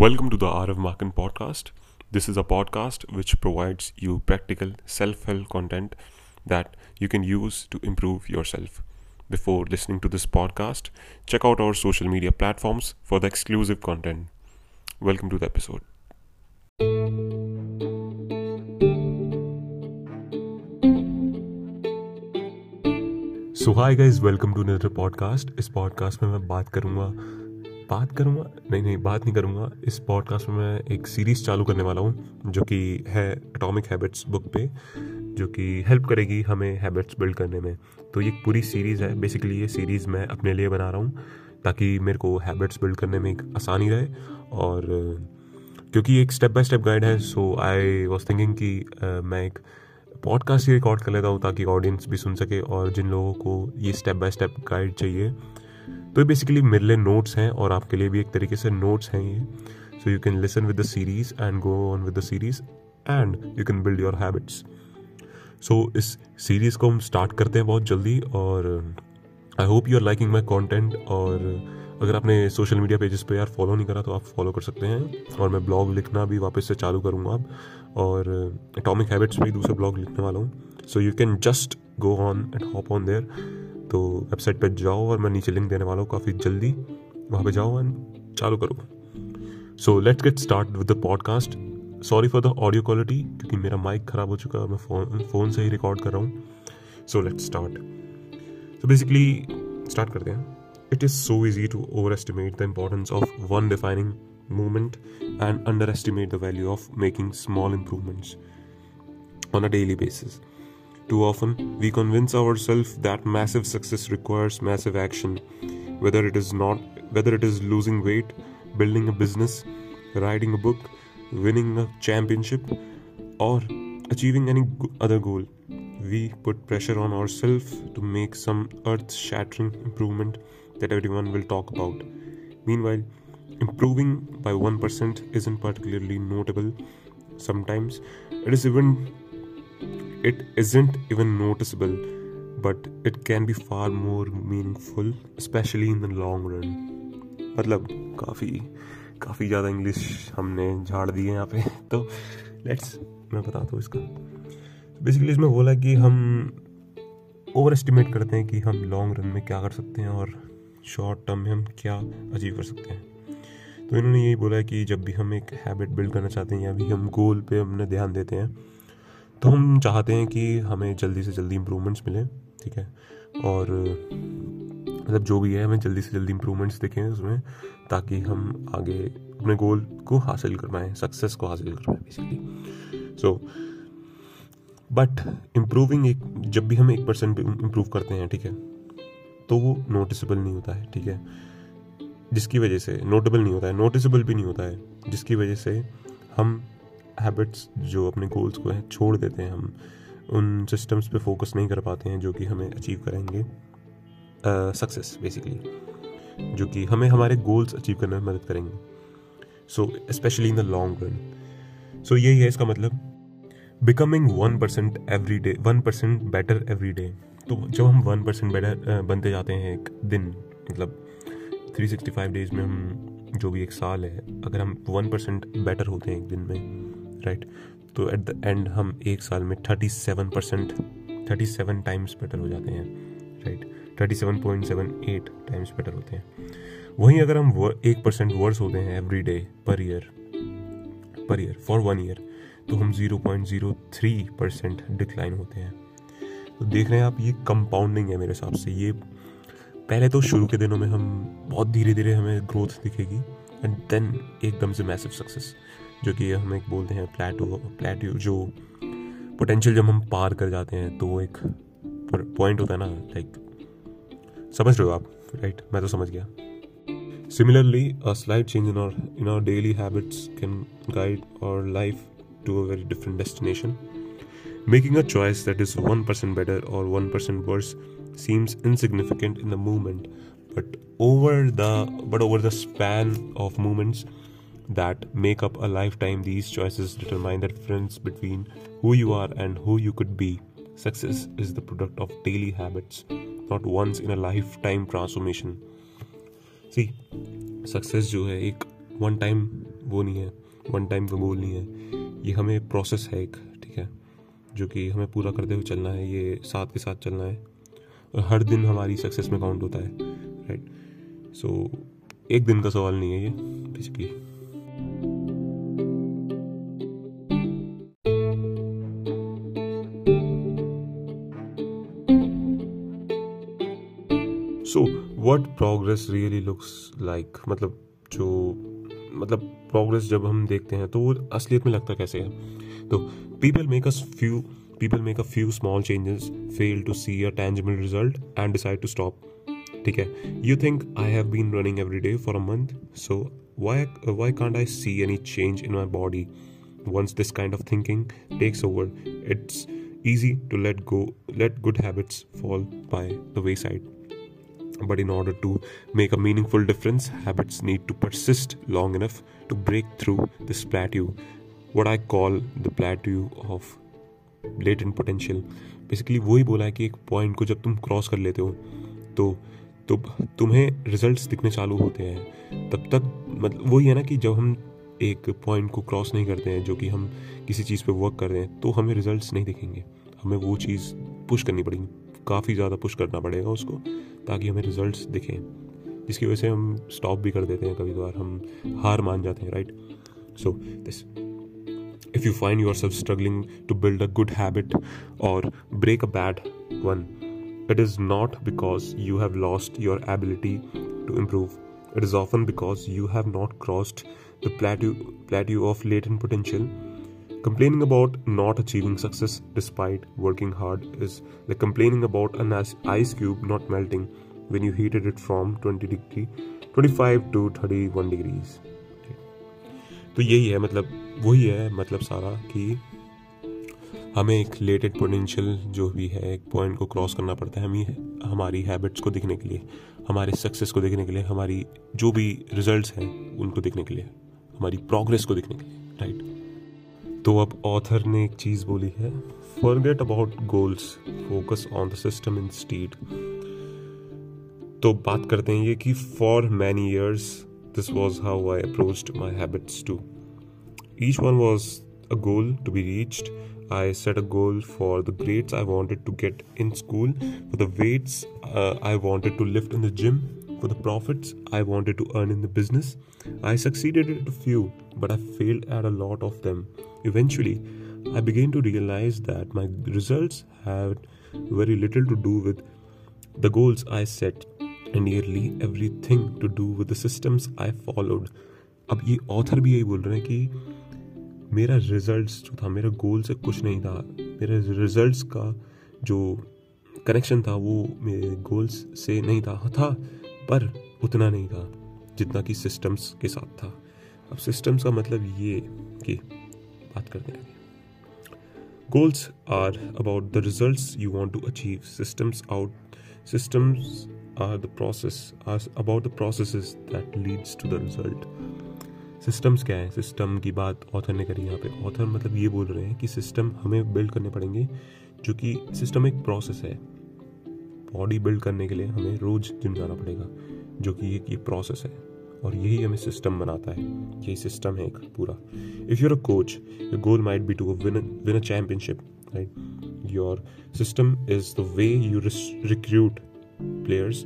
Welcome to the Arav Makan podcast. This is a podcast which provides you practical self help content that you can use to improve yourself. Before listening to this podcast, check out our social media platforms for the exclusive content. Welcome to the episode. So hi guys welcome to another podcast इस podcast में मैं बात करूंगा बात करूँगा, नहीं नहीं, बात नहीं करूँगा। इस पॉडकास्ट में मैं एक सीरीज़ चालू करने वाला हूँ, जो कि है एटॉमिक हैबिट्स बुक पे, जो कि हेल्प करेगी हमें हैबिट्स बिल्ड करने में। तो ये पूरी सीरीज़ है। बेसिकली ये सीरीज़ मैं अपने लिए बना रहा हूँ, ताकि मेरे को हैबिट्स बिल्ड करने में एक आसानी रहे, और, क्योंकि एक स्टेप बाय स्टेप गाइड है सो आई वॉज़ थिंकिंग कि मैं एक पॉडकास्ट ही रिकॉर्ड कर लेता हूँ, ताकि ऑडियंस भी सुन सके, और जिन लोगों को ये स्टेप बाय स्टेप गाइड चाहिए तो ये बेसिकली मेरे लिए नोट्स हैं और आपके लिए भी एक तरीके से नोट्स हैं ये। So you can listen with the series and go on with the series and you can build your habits so इस सीरीज़ को हम स्टार्ट करते हैं बहुत जल्दी और I hope you are liking my content और अगर आपने सोशल मीडिया पेजेस पे यार फॉलो नहीं करा तो आप फॉलो कर सकते हैं। और मैं ब्लॉग लिखना भी वापस से चालू करूँगा अब। और एटॉमिक हैबिट्स पे दूसरा ब्लॉग लिखने वाला हूँ। So you can just go on and hop on there तो वेबसाइट पर जाओ और मैं नीचे लिंक देने वाला हूँ, काफ़ी जल्दी। वहाँ पर जाओ एंड चालू करो। So let's get start with the podcast sorry for the audio quality क्योंकि मेरा माइक खराब हो चुका है, मैं फ़ोन फ़ोन से ही रिकॉर्ड कर रहा हूँ। So let's start so basically start करते हैं। It is so easy to overestimate the importance of one defining moment and underestimate the value of making small improvements on a daily basis Too often, we convince ourselves that massive success requires massive action, whether it is not whether it is losing weight, building a business, writing a book, winning a championship, or achieving any other goal. We put pressure on ourselves to make some earth shattering improvement that everyone will talk about. Meanwhile, improving by 1% isn't particularly notable. Sometimes it is even it isn't even noticeable, but it can be far more meaningful, especially in the long run. मतलब काफ़ी काफ़ी ज़्यादा English हमने झाड़ दी है यहाँ पे। तो लेट्स मैं बताता हूँ इसका। बेसिकली इसमें बोला कि हम ओवर एस्टिमेट करते हैं कि हम लॉन्ग रन में क्या कर सकते हैं और शॉर्ट टर्म में हम क्या अचीव कर सकते हैं। तो इन्होंने यही बोला कि जब भी हम एक हैबिट बिल्ड करना चाहते हैं या भी हम गोल पे अपने ध्यान देते हैं तो हम चाहते हैं कि हमें जल्दी से जल्दी इम्प्रूवमेंट्स मिलें, ठीक है? और मतलब जो भी है, हमें जल्दी से जल्दी इम्प्रूवमेंट्स दिखें उसमें, ताकि हम आगे अपने गोल को हासिल कर पाएँ सक्सेस को हासिल कर पाएँ बेसिकली सो बट इम्प्रूविंग एक, जब भी हम एक परसेंट इम्प्रूव करते हैं, ठीक है तो वो नोटिसबल नहीं होता है, ठीक है? जिसकी वजह से नोटेबल नहीं होता है नोटिसबल भी नहीं होता है, जिसकी वजह से हम हैबिट्स जो अपने गोल्स को है छोड़ देते हैं हम। उन सिस्टम्स पे फोकस नहीं कर पाते हैं जो कि हमें अचीव करेंगे। सक्सेस uh, बेसिकली जो कि हमें हमारे गोल्स अचीव करने में मदद करेंगे। So specially in the long run so यही है इसका मतलब। Becoming one percent every day one percent better every day तो जब हम वन परसेंट बेटर बनते जाते हैं एक दिन मतलब थ्री सिक्सटी फाइव डेज़ में हम जो भी एक साल है अगर हम वन परसेंट बेटर होते हैं एक दिन में राइट? तो एट द एंड हम एक साल में thirty seven percent thirty seven times better हो जाते हैं right thirty seven point seven eight times better होते हैं। वहीं अगर हम एक परसेंट वर्स होते हैं every day per year per year for one year तो हम zero point zero three percent decline होते हैं। तो देख रहे हैं आप, ये कंपाउंडिंग है मेरे हिसाब से। ये पहले तो शुरू के दिनों में हम बहुत धीरे धीरे हमें ग्रोथ दिखेगी एंड देन एकदम से मैसिव सक्सेस जो कि हम एक बोलते हैं प्लेटो प्लेटो जो पोटेंशियल जब हम पार कर जाते हैं तो एक पॉइंट होता है ना लाइक समझ रहे हो आप राइट मैं तो समझ गया। Similarly a slight change in our in our daily habits can guide our life to a very different destination Making a choice that is 1% better or 1% worse seems insignificant in the moment, but over the but over the span of moments that make up a lifetime, these choices determine the difference between who you are and who you could be. Success is the product of daily habits, not once in a lifetime transformation. See, success जो है एक one time वो नहीं है one time का गोल नहीं है ये हमें प्रोसेस है एक ठीक है जो कि हमें पूरा करते हुए चलना है ये साथ के साथ चलना है और हर दिन हमारी सक्सेस में काउंट होता है सो so, एक दिन का सवाल नहीं है ये basically so what progress really looks like मतलब जो मतलब प्रोग्रेस जब हम देखते हैं तो वो असलियत में लगता कैसे है? तो people make a few people make a few small changes fail to see a tangible result and decide to stop ठीक है? You think I have been running every day for a month so why why can't i see any change in my body once this kind of thinking takes over it's easy to let go let good habits fall by the wayside but in order to make a meaningful difference, habits need to persist long enough to break through this plateau, what I call the plateau of latent potential. Basically वही बोला है कि एक point को जब तुम cross कर लेते हो तो तो तुम्हें रिजल्ट्स दिखने चालू होते हैं तब तक मतलब वही है ना कि जब हम एक पॉइंट को क्रॉस नहीं करते हैं जो कि हम किसी चीज़ पे वर्क कर रहे हैं तो हमें रिजल्ट्स नहीं दिखेंगे। हमें वो चीज़ पुश करनी पड़ेगी। काफ़ी ज़्यादा पुश करना पड़ेगा उसको ताकि हमें रिजल्ट्स दिखें। जिसकी वजह से हम स्टॉप भी कर देते हैं कभी कभार हम हार मान जाते हैं right so this if you find yourself struggling to build a good habit or break a bad one, it is not because you have lost your ability to improve. It is often because you have not crossed the plateau, plateau of latent potential Complaining about not achieving success despite working hard is like complaining about an ice cube not melting when you heated it from 20 degree 25 to 31 degrees. तो यही है मतलब वही है मतलब सारा कि हमें एक लेटेड पोटेंशियल जो भी है, एक पॉइंट को क्रॉस करना पड़ता है हमें, हमारी हैबिट्स को देखने के लिए, हमारे सक्सेस को देखने के लिए, हमारी जो भी रिजल्ट्स हैं, उनको देखने के लिए, हमारी प्रोग्रेस को देखने के लिए राइट तो अब ऑथर ने एक चीज़ बोली है forget about goals focus on the system instead तो बात करते हैं ये कि for many years this was how I approached my habits to each one was a goal to be reached I set a goal for the grades I wanted to get in school, for the weights uh, I wanted to lift in the gym, for the profits I wanted to earn in the business. I succeeded at a few, but I failed at a lot of them. Eventually, I began to realize that my results had very little to do with the goals I set and nearly everything to do with the systems I followed. अब ये author भी यही बोल रहे हैं कि मेरा results जो था, मेरा गोल से कुछ नहीं था। मेरे रिजल्ट्स का जो कनेक्शन था, वो मेरे गोल्स से नहीं था। था, पर उतना नहीं था, जितना कि सिस्टम्स के साथ था। अब सिस्टम्स का मतलब ये कि बात करते हैं। Goals are about the results you want to achieve systems out systems are the process are about the process that leads to the result systems क्या है? सिस्टम की बात ऑथर ने करी। यहाँ पे ऑथर मतलब ये बोल रहे हैं कि सिस्टम हमें बिल्ड करने पड़ेंगे, जो कि सिस्टम एक प्रोसेस है। बॉडी बिल्ड करने के लिए हमें रोज जिम जाना पड़ेगा, जो कि एक ये प्रोसेस है और यही हमें सिस्टम बनाता है। यही सिस्टम है एक पूरा। If you're a coach your goal might be to win win a championship right your system is the way you recruit players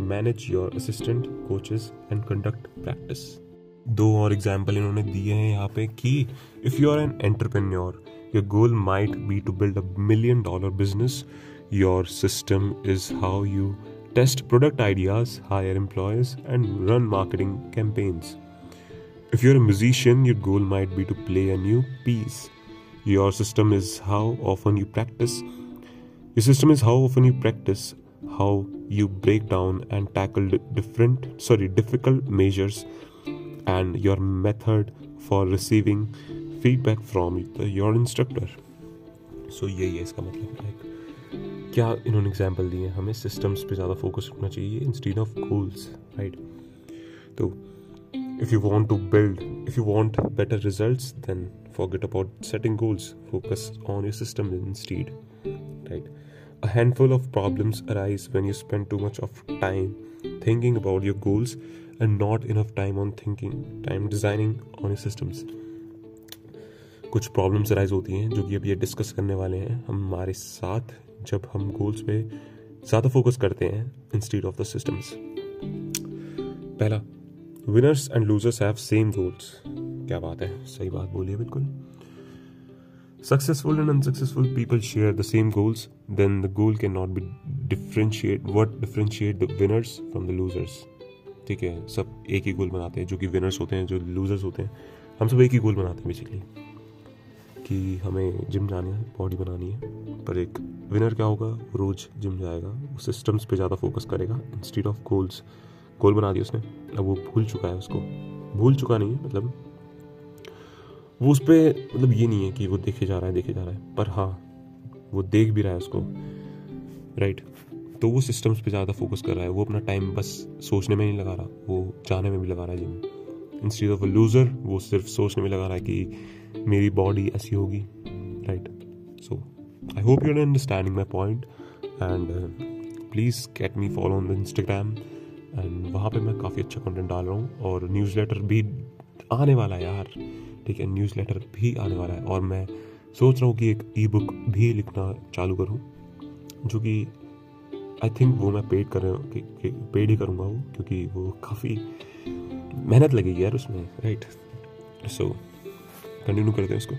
manage your assistant coaches and conduct practice दो और example इन्होंने दिए हैं यहाँ पे कि if you are an entrepreneur your goal might be to build a million dollar business your system is how you test product ideas hire employees and run marketing campaigns if you are a musician your goal might be to play a new piece your system is how often you practice your system is how often you practice how you break down and tackle different sorry difficult measures and your method for receiving feedback from your instructor so यही है इसका मतलब like क्या इन्होंने example दिए हमें systems पे ज़्यादा फोकस करना चाहिए इंस्टीड ऑफ़ गोल्स राइट तो if you want to build if you want better result then for about setting goals focus on your system in right a handful of problems arise when you spend too much of time thinking about your goals and not enough time on thinking time designing on a systems कुछ problems rise होती हैं, जो कि अब ये discuss करने वाले हैं, हमारे साथ, जब हम गोल्स पे ज़्यादा फोकस करते हैं इंस्टीड ऑफ़ द सिस्टम्स पहला winners and losers have same goals क्या बात है? सही बात बोलिए बिल्कुल। Successful and unsuccessful people share the same goals, then the goal cannot be differentiate, what differentiate the winners from the losers. ठीक है, सब एक ही गोल बनाते हैं, जो कि विनर्स होते हैं, जो लूजर्स होते हैं। हम सब एक ही गोल बनाते हैं बेसिकली कि हमें जिम जाना है बॉडी बनानी है, पर एक विनर क्या होगा? रोज़ जिम जाएगा, वो सिस्टम्स पे ज़्यादा फोकस करेगा इंस्टीड ऑफ़ गोल्स गोल बना दिया उसने। अब वो भूल चुका है उसको। भूल चुका नहीं है मतलब वो उस पर मतलब ये नहीं है कि वो देखे जा रहा है, देखे जा रहा है, पर हाँ वो देख भी रहा है उसको राइट तो वो सिस्टम्स पे ज़्यादा फोकस कर रहा है। वो अपना टाइम बस सोचने में नहीं लगा रहा, वो जाने में भी लगा रहा है gym instead of a loser वो सिर्फ़ सोचने में लगा रहा है कि मेरी बॉडी ऐसी होगी right so I hope you understanding my point and please get me follow on the Instagram and वहाँ पे मैं काफ़ी अच्छा कंटेंट डाल रहा हूँ और न्यूज़ लेटर भी आने वाला है यार। ठीक है न्यूज़ लेटर भी आने वाला है और मैं सोच रहा हूँ कि एक ई बुक भी लिखना चालू करूँ, जो कि आई थिंक वो मैं पेड कर पेड ही करूँगा वो क्योंकि वो काफ़ी मेहनत लगेगी यार उसमें। राइट सो कंटिन्यू करते हैं उसको।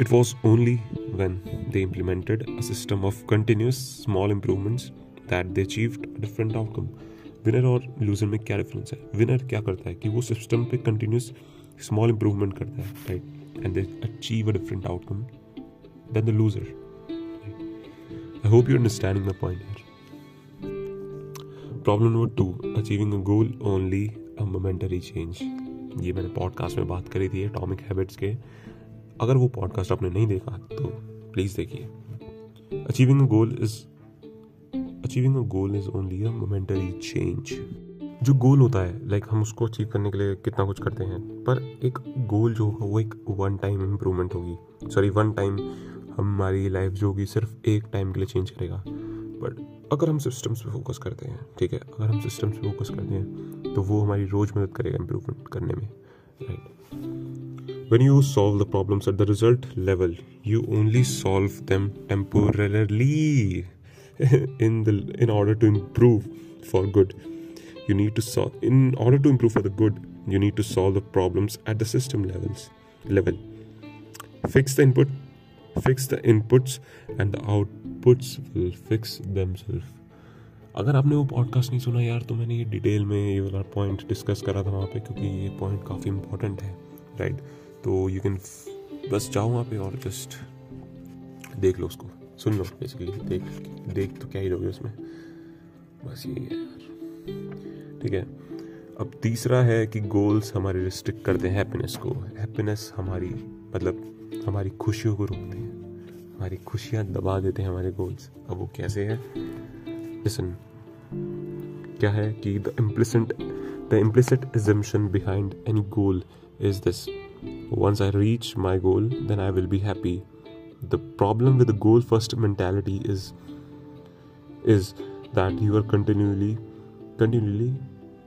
It was only when they implemented a system of continuous small improvements that they achieved different outcome winner और लूजर में क्या डिफरेंस है? विनर क्या करता है कि वो सिस्टम पे कंटिन्यूस स्मॉल इंप्रूवमेंट करता है right and they achieve a different outcome then the loser I hope you understanding my point problem number two achieving a goal only a momentary change ये मैंने पॉडकास्ट में बात करी थी atomic habits के। अगर वो पॉडकास्ट आपने नहीं देखा तो प्लीज़ देखिए। Achieving a goal is achieving a goal is only a momentary change जो गोल होता है लाइक हम उसको अचीव करने के लिए कितना कुछ करते हैं, पर एक गोल जो होगा, वो एक वन टाइम इम्प्रूवमेंट होगी। सॉरी वन टाइम हमारी लाइफ जो होगी, सिर्फ़ एक टाइम के लिए चेंज करेगा। बट अगर हम सिस्टम्स पे फोकस करते हैं, ठीक है? अगर हम सिस्टम्स पे फोकस करते हैं तो वो हमारी रोज मदद करेगा इम्प्रूवमेंट करने में right when you solve the problems at the result level you only solve them temporarily in the in order to improve for good you need to solve in order to improve for the good you need to solve the problems at the system levels level fix the input fix the inputs and the outputs will fix themselves. अगर आपने वो podcast नहीं सुना यार तो मैंने ये detail में ये वाला पॉइंट डिस्कस करा था वहाँ पे, क्योंकि ये पॉइंट काफ़ी इंपॉर्टेंट है राइट तो यू कैन बस जाओ वहाँ पे और जस्ट देख लो उसको। सुन लो बेसिकली देख देख तो क्या ही लोगे उसमें। बस है यार। ठीक है। अब तीसरा है कि गोल्स हमारे रिस्ट्रिक्ट करते हैं हैप्पीनेस को। हैप्पीनेस हमारी मतलब हमारी खुशियों को रोकते हैं। हमारी खुशियाँ दबा देते हैं हमारे गोल्स अब वो कैसे है लिसन क्या है कि the implicit the implicit assumption behind any goal is this once I reach my goal, then I will be happy. The problem with the goal first mentality is is that you are continually continually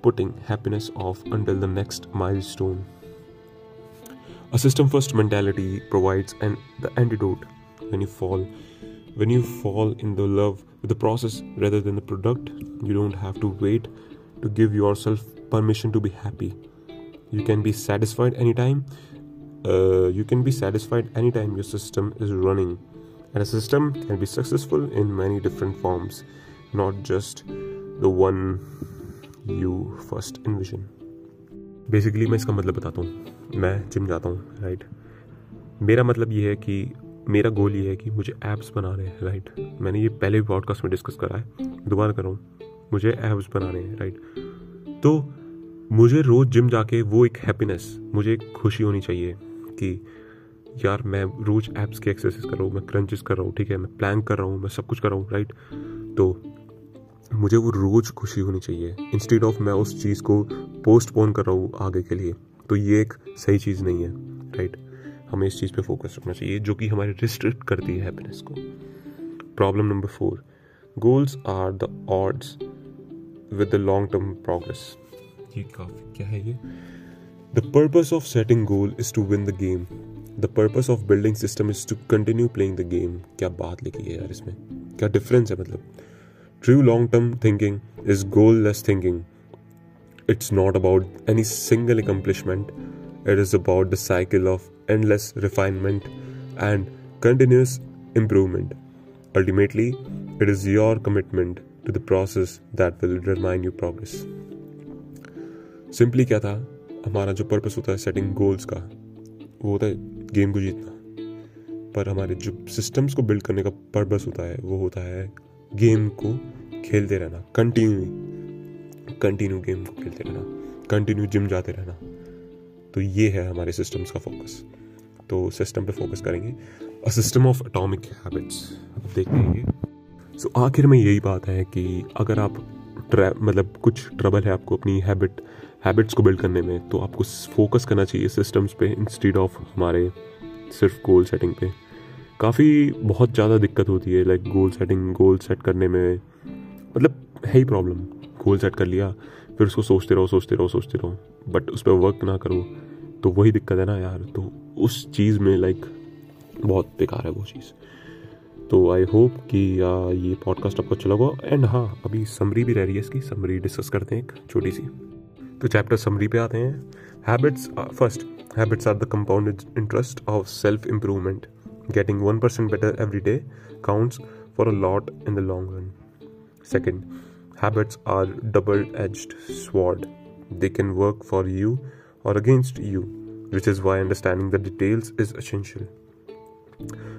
putting happiness off until the next milestone. A system first mentality provides an the antidote when you fall when you fall in the love with the process rather than the product you don't have to wait to give yourself permission to be happy you can be satisfied anytime uh, you can be satisfied anytime your system is running. And a system can be successful in many different forms, not just the one you first envision. Basically मैं इसका मतलब बताता हूँ मैं gym जाता हूँ right मेरा मतलब ये है कि मेरा गोल ये है कि मुझे ऐप्स बनाने हैं राइट मैंने ये पहले भी पॉडकास्ट में डिस्कस करा है। दोबारा कर रहा हूँ। मुझे ऐप्स बनाने हैं राइट तो मुझे रोज़ जिम जाके वो एक हैप्पीनेस मुझे एक खुशी होनी चाहिए कि यार मैं रोज ऐप्स की एक्सरसाइज कर रहा हूँ, मैं क्रंचेस कर रहा हूँ, ठीक है? मैं प्लान कर रहा हूँ, मैं सब कुछ कर रहा हूँ राइट तो मुझे वो रोज खुशी होनी चाहिए। इंस्टेड ऑफ़ मैं उस चीज़ को पोस्टपोन कर रहा हूँ आगे के लिए तो ये एक सही चीज़ नहीं है राइट हमें इस चीज़ पे फोकस रखना चाहिए जो कि हमारे रिस्ट्रिक्ट करती है हैप्पीनेस को। Problem number four goals are the odds with the long term progress ये काफ़ी क्या है ये? The purpose of setting goal is to win the game the purpose of building system is to continue playing the game क्या बात लिखी है यार इसमें? क्या डिफरेंस है मतलब? True long term thinking is goalless thinking it's not about any single accomplishment it is about the cycle of endless refinement and continuous improvement. Ultimately, it is your commitment to the process that will determine your progress. Simply क्या था? हमारा जो purpose होता है setting goals का वो होता है गेम को जीतना। पर हमारे जो सिस्टम्स को बिल्ड करने का पर्पस होता है वो होता है गेम को खेलते रहना। कंटिन्यू कंटिन्यू गेम को खेलते रहना। कंटिन्यू जिम जाते रहना। तो ये है हमारे सिस्टम्स का फोकस तो सिस्टम पे फोकस करेंगे। A system of atomic habits देखते हैं ये। सो आखिर में यही बात है कि अगर आप मतलब कुछ ट्रबल है आपको अपनी हैबिट हैबिट्स को बिल्ड करने में तो आपको फोकस करना चाहिए सिस्टम्स पे इंस्टीड ऑफ़ हमारे सिर्फ़ गोल सेटिंग पे। काफ़ी बहुत ज़्यादा दिक्कत होती है like goal setting goal set करने में। मतलब है ही प्रॉब्लम गोल सेट कर लिया, फिर उसको सोचते रहो सोचते रहो सोचते रहो बट उस पर वर्क ना करो तो वही दिक्कत है ना यार तो उस चीज़ में लाइक बहुत बेकार है वो चीज़। तो आई होप कि आ, ये पॉडकास्ट आपको अच्छा लगा। एंड हाँ अभी समरी भी रह रही है इसकी। समरी डिस्कस करते हैं एक छोटी सी। तो चैप्टर समरी पे आते हैं। Habits first habits are the compounded interest of self improvement getting one percent better every day counts for a lot in the long run second habits are double edged sword they can work for you और against you, which is why understanding the details is essential.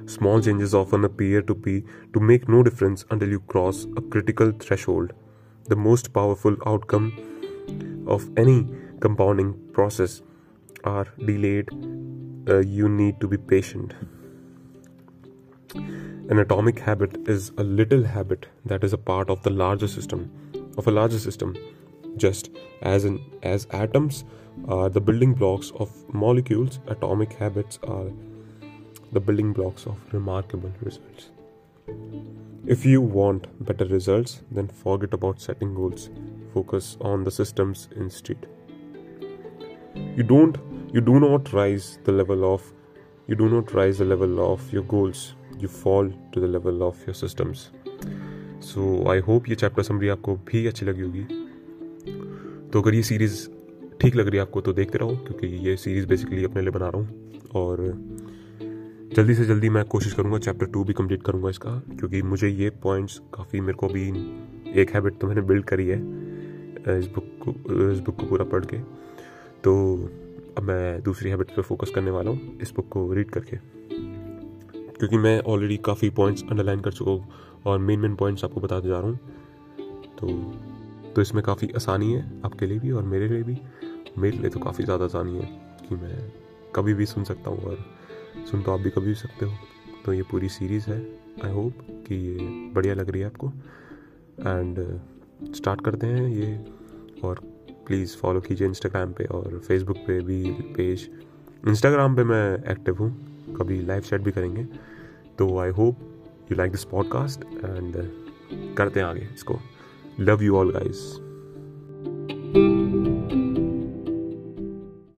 Small changes often appear to be to make no difference until you cross a critical threshold. The most powerful outcome of any compounding process are delayed. Uh, you need to be patient. An atomic habit is a little habit that is a part of the larger system of a larger system just as in as atoms are the building blocks of molecules atomic habits are the building blocks of remarkable results. If you want better results, then forget about setting goals. Focus on the systems instead. You don't you do not rise the level of you do not rise the level of your goals. You fall to the level of your systems. So I hope ये chapter summary आपको भी अच्छी लगी होगी तो अगर ये series ठीक लग रही है आपको तो देखते रहो, क्योंकि ये सीरीज़ बेसिकली अपने लिए बना रहा हूँ। और जल्दी से जल्दी मैं कोशिश करूँगा चैप्टर टू भी कंप्लीट करूँगा इसका, क्योंकि मुझे ये पॉइंट्स काफ़ी मेरे को भी, एक हैबिट तो मैंने बिल्ड करी है इस बुक को, इस बुक को पूरा पढ़ के। तो अब मैं दूसरी हैबिट पे फोकस करने वाला हूँ, इस बुक को रीड करके। क्योंकि मैं ऑलरेडी काफ़ी पॉइंट्स अंडरलाइन कर चुका हूँ, और मेन मेन पॉइंट्स आपको बताते जा रहा हूँ। तो तो इसमें काफ़ी आसानी है आपके लिए भी और मेरे लिए भी। मेरे लिए तो काफ़ी ज़्यादा आसानी है कि मैं कभी भी सुन सकता हूँ और सुन तो आप भी कभी भी सकते हो। तो ये पूरी सीरीज़ है। आई होप कि ये बढ़िया लग रही है आपको। एंड स्टार्ट uh, करते हैं ये और प्लीज़ फॉलो कीजिए इंस्टाग्राम पे और फेसबुक पे भी पेज इंस्टाग्राम पे मैं एक्टिव हूँ। कभी लाइव चैट भी करेंगे। तो I hope you like this podcast and करते हैं आगे इसको। Love you all, guys.